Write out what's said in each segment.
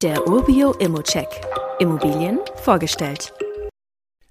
Der Urbio Immocheck. Immobilien vorgestellt.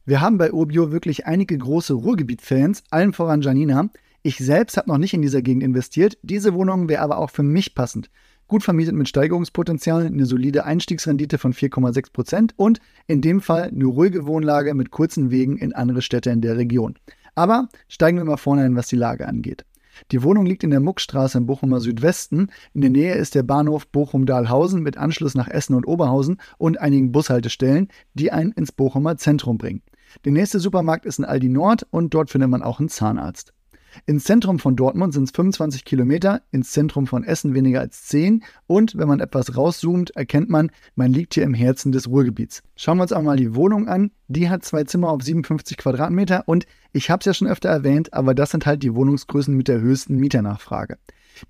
Wir haben bei Urbio wirklich einige große Ruhrgebiet-Fans, allen voran Janina. Ich selbst habe noch nicht in dieser Gegend investiert. Diese Wohnung wäre aber auch für mich passend. Gut vermietet mit Steigerungspotenzial, eine solide Einstiegsrendite von 4,6 Prozent und in dem Fall eine ruhige Wohnlage mit kurzen Wegen in andere Städte in der Region. Aber steigen wir mal vorne ein, was die Lage angeht. Die Wohnung liegt in der Muckstraße im Bochumer Südwesten. In der Nähe ist der Bahnhof Bochum-Dahlhausen mit Anschluss nach Essen und Oberhausen und einigen Bushaltestellen, die einen ins Bochumer Zentrum bringen. Der nächste Supermarkt ist in Aldi Nord und dort findet man auch einen Zahnarzt. Ins Zentrum von Dortmund sind es 25 Kilometer, ins Zentrum von Essen weniger als 10 und wenn man etwas rauszoomt, erkennt man, man liegt hier im Herzen des Ruhrgebiets. Schauen wir uns auch mal die Wohnung an. Die hat zwei Zimmer auf 57 Quadratmeter und ich habe es ja schon öfter erwähnt, aber das sind halt die Wohnungsgrößen mit der höchsten Mieternachfrage.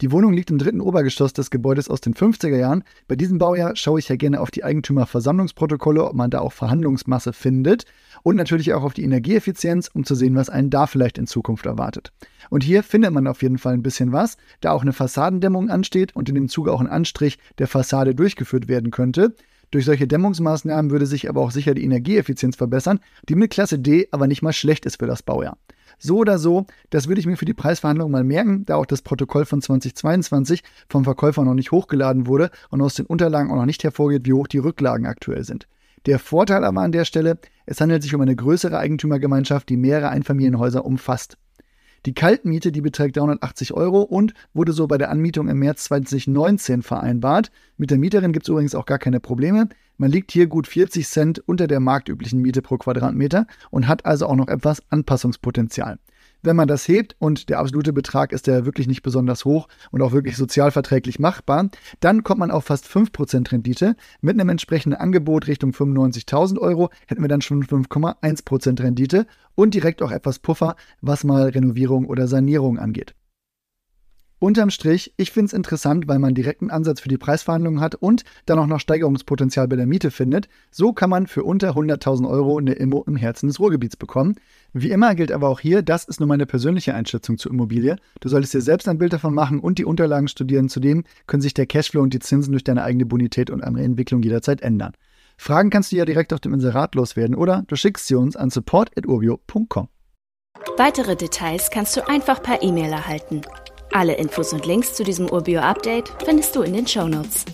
Die Wohnung liegt im dritten Obergeschoss des Gebäudes aus den 50er Jahren. Bei diesem Baujahr schaue ich ja gerne auf die Eigentümerversammlungsprotokolle, ob man da auch Verhandlungsmasse findet und natürlich auch auf die Energieeffizienz, um zu sehen, was einen da vielleicht in Zukunft erwartet. Und hier findet man auf jeden Fall ein bisschen was, da auch eine Fassadendämmung ansteht und in dem Zuge auch ein Anstrich der Fassade durchgeführt werden könnte. Durch solche Dämmungsmaßnahmen würde sich aber auch sicher die Energieeffizienz verbessern, die mit Klasse D aber nicht mal schlecht ist für das Baujahr. So oder so, das würde ich mir für die Preisverhandlungen mal merken, da auch das Protokoll von 2022 vom Verkäufer noch nicht hochgeladen wurde und aus den Unterlagen auch noch nicht hervorgeht, wie hoch die Rücklagen aktuell sind. Der Vorteil aber an der Stelle, es handelt sich um eine größere Eigentümergemeinschaft, die mehrere Einfamilienhäuser umfasst. Die Kaltmiete, die beträgt 380 Euro und wurde so bei der Anmietung im März 2019 vereinbart. Mit der Mieterin gibt es übrigens auch gar keine Probleme. Man liegt hier gut 40 Cent unter der marktüblichen Miete pro Quadratmeter und hat also auch noch etwas Anpassungspotenzial. Wenn man das hebt und der absolute Betrag ist ja wirklich nicht besonders hoch und auch wirklich sozialverträglich machbar, dann kommt man auf fast 5% Rendite. Mit einem entsprechenden Angebot Richtung 95.000 Euro hätten wir dann schon 5,1% Rendite und direkt auch etwas Puffer, was mal Renovierung oder Sanierung angeht. Unterm Strich, ich finde es interessant, weil man direkten Ansatz für die Preisverhandlungen hat und dann auch noch Steigerungspotenzial bei der Miete findet. So kann man für unter 100.000 Euro eine Immo im Herzen des Ruhrgebiets bekommen. Wie immer gilt aber auch hier, das ist nur meine persönliche Einschätzung zur Immobilie. Du solltest dir selbst ein Bild davon machen und die Unterlagen studieren. Zudem können sich der Cashflow und die Zinsen durch deine eigene Bonität und andere Entwicklung jederzeit ändern. Fragen kannst du ja direkt auf dem Inserat loswerden oder du schickst sie uns an support.urbio.com. Weitere Details kannst du einfach per E-Mail erhalten. Alle Infos und Links zu diesem Urbio-Update findest du in den Show Notes.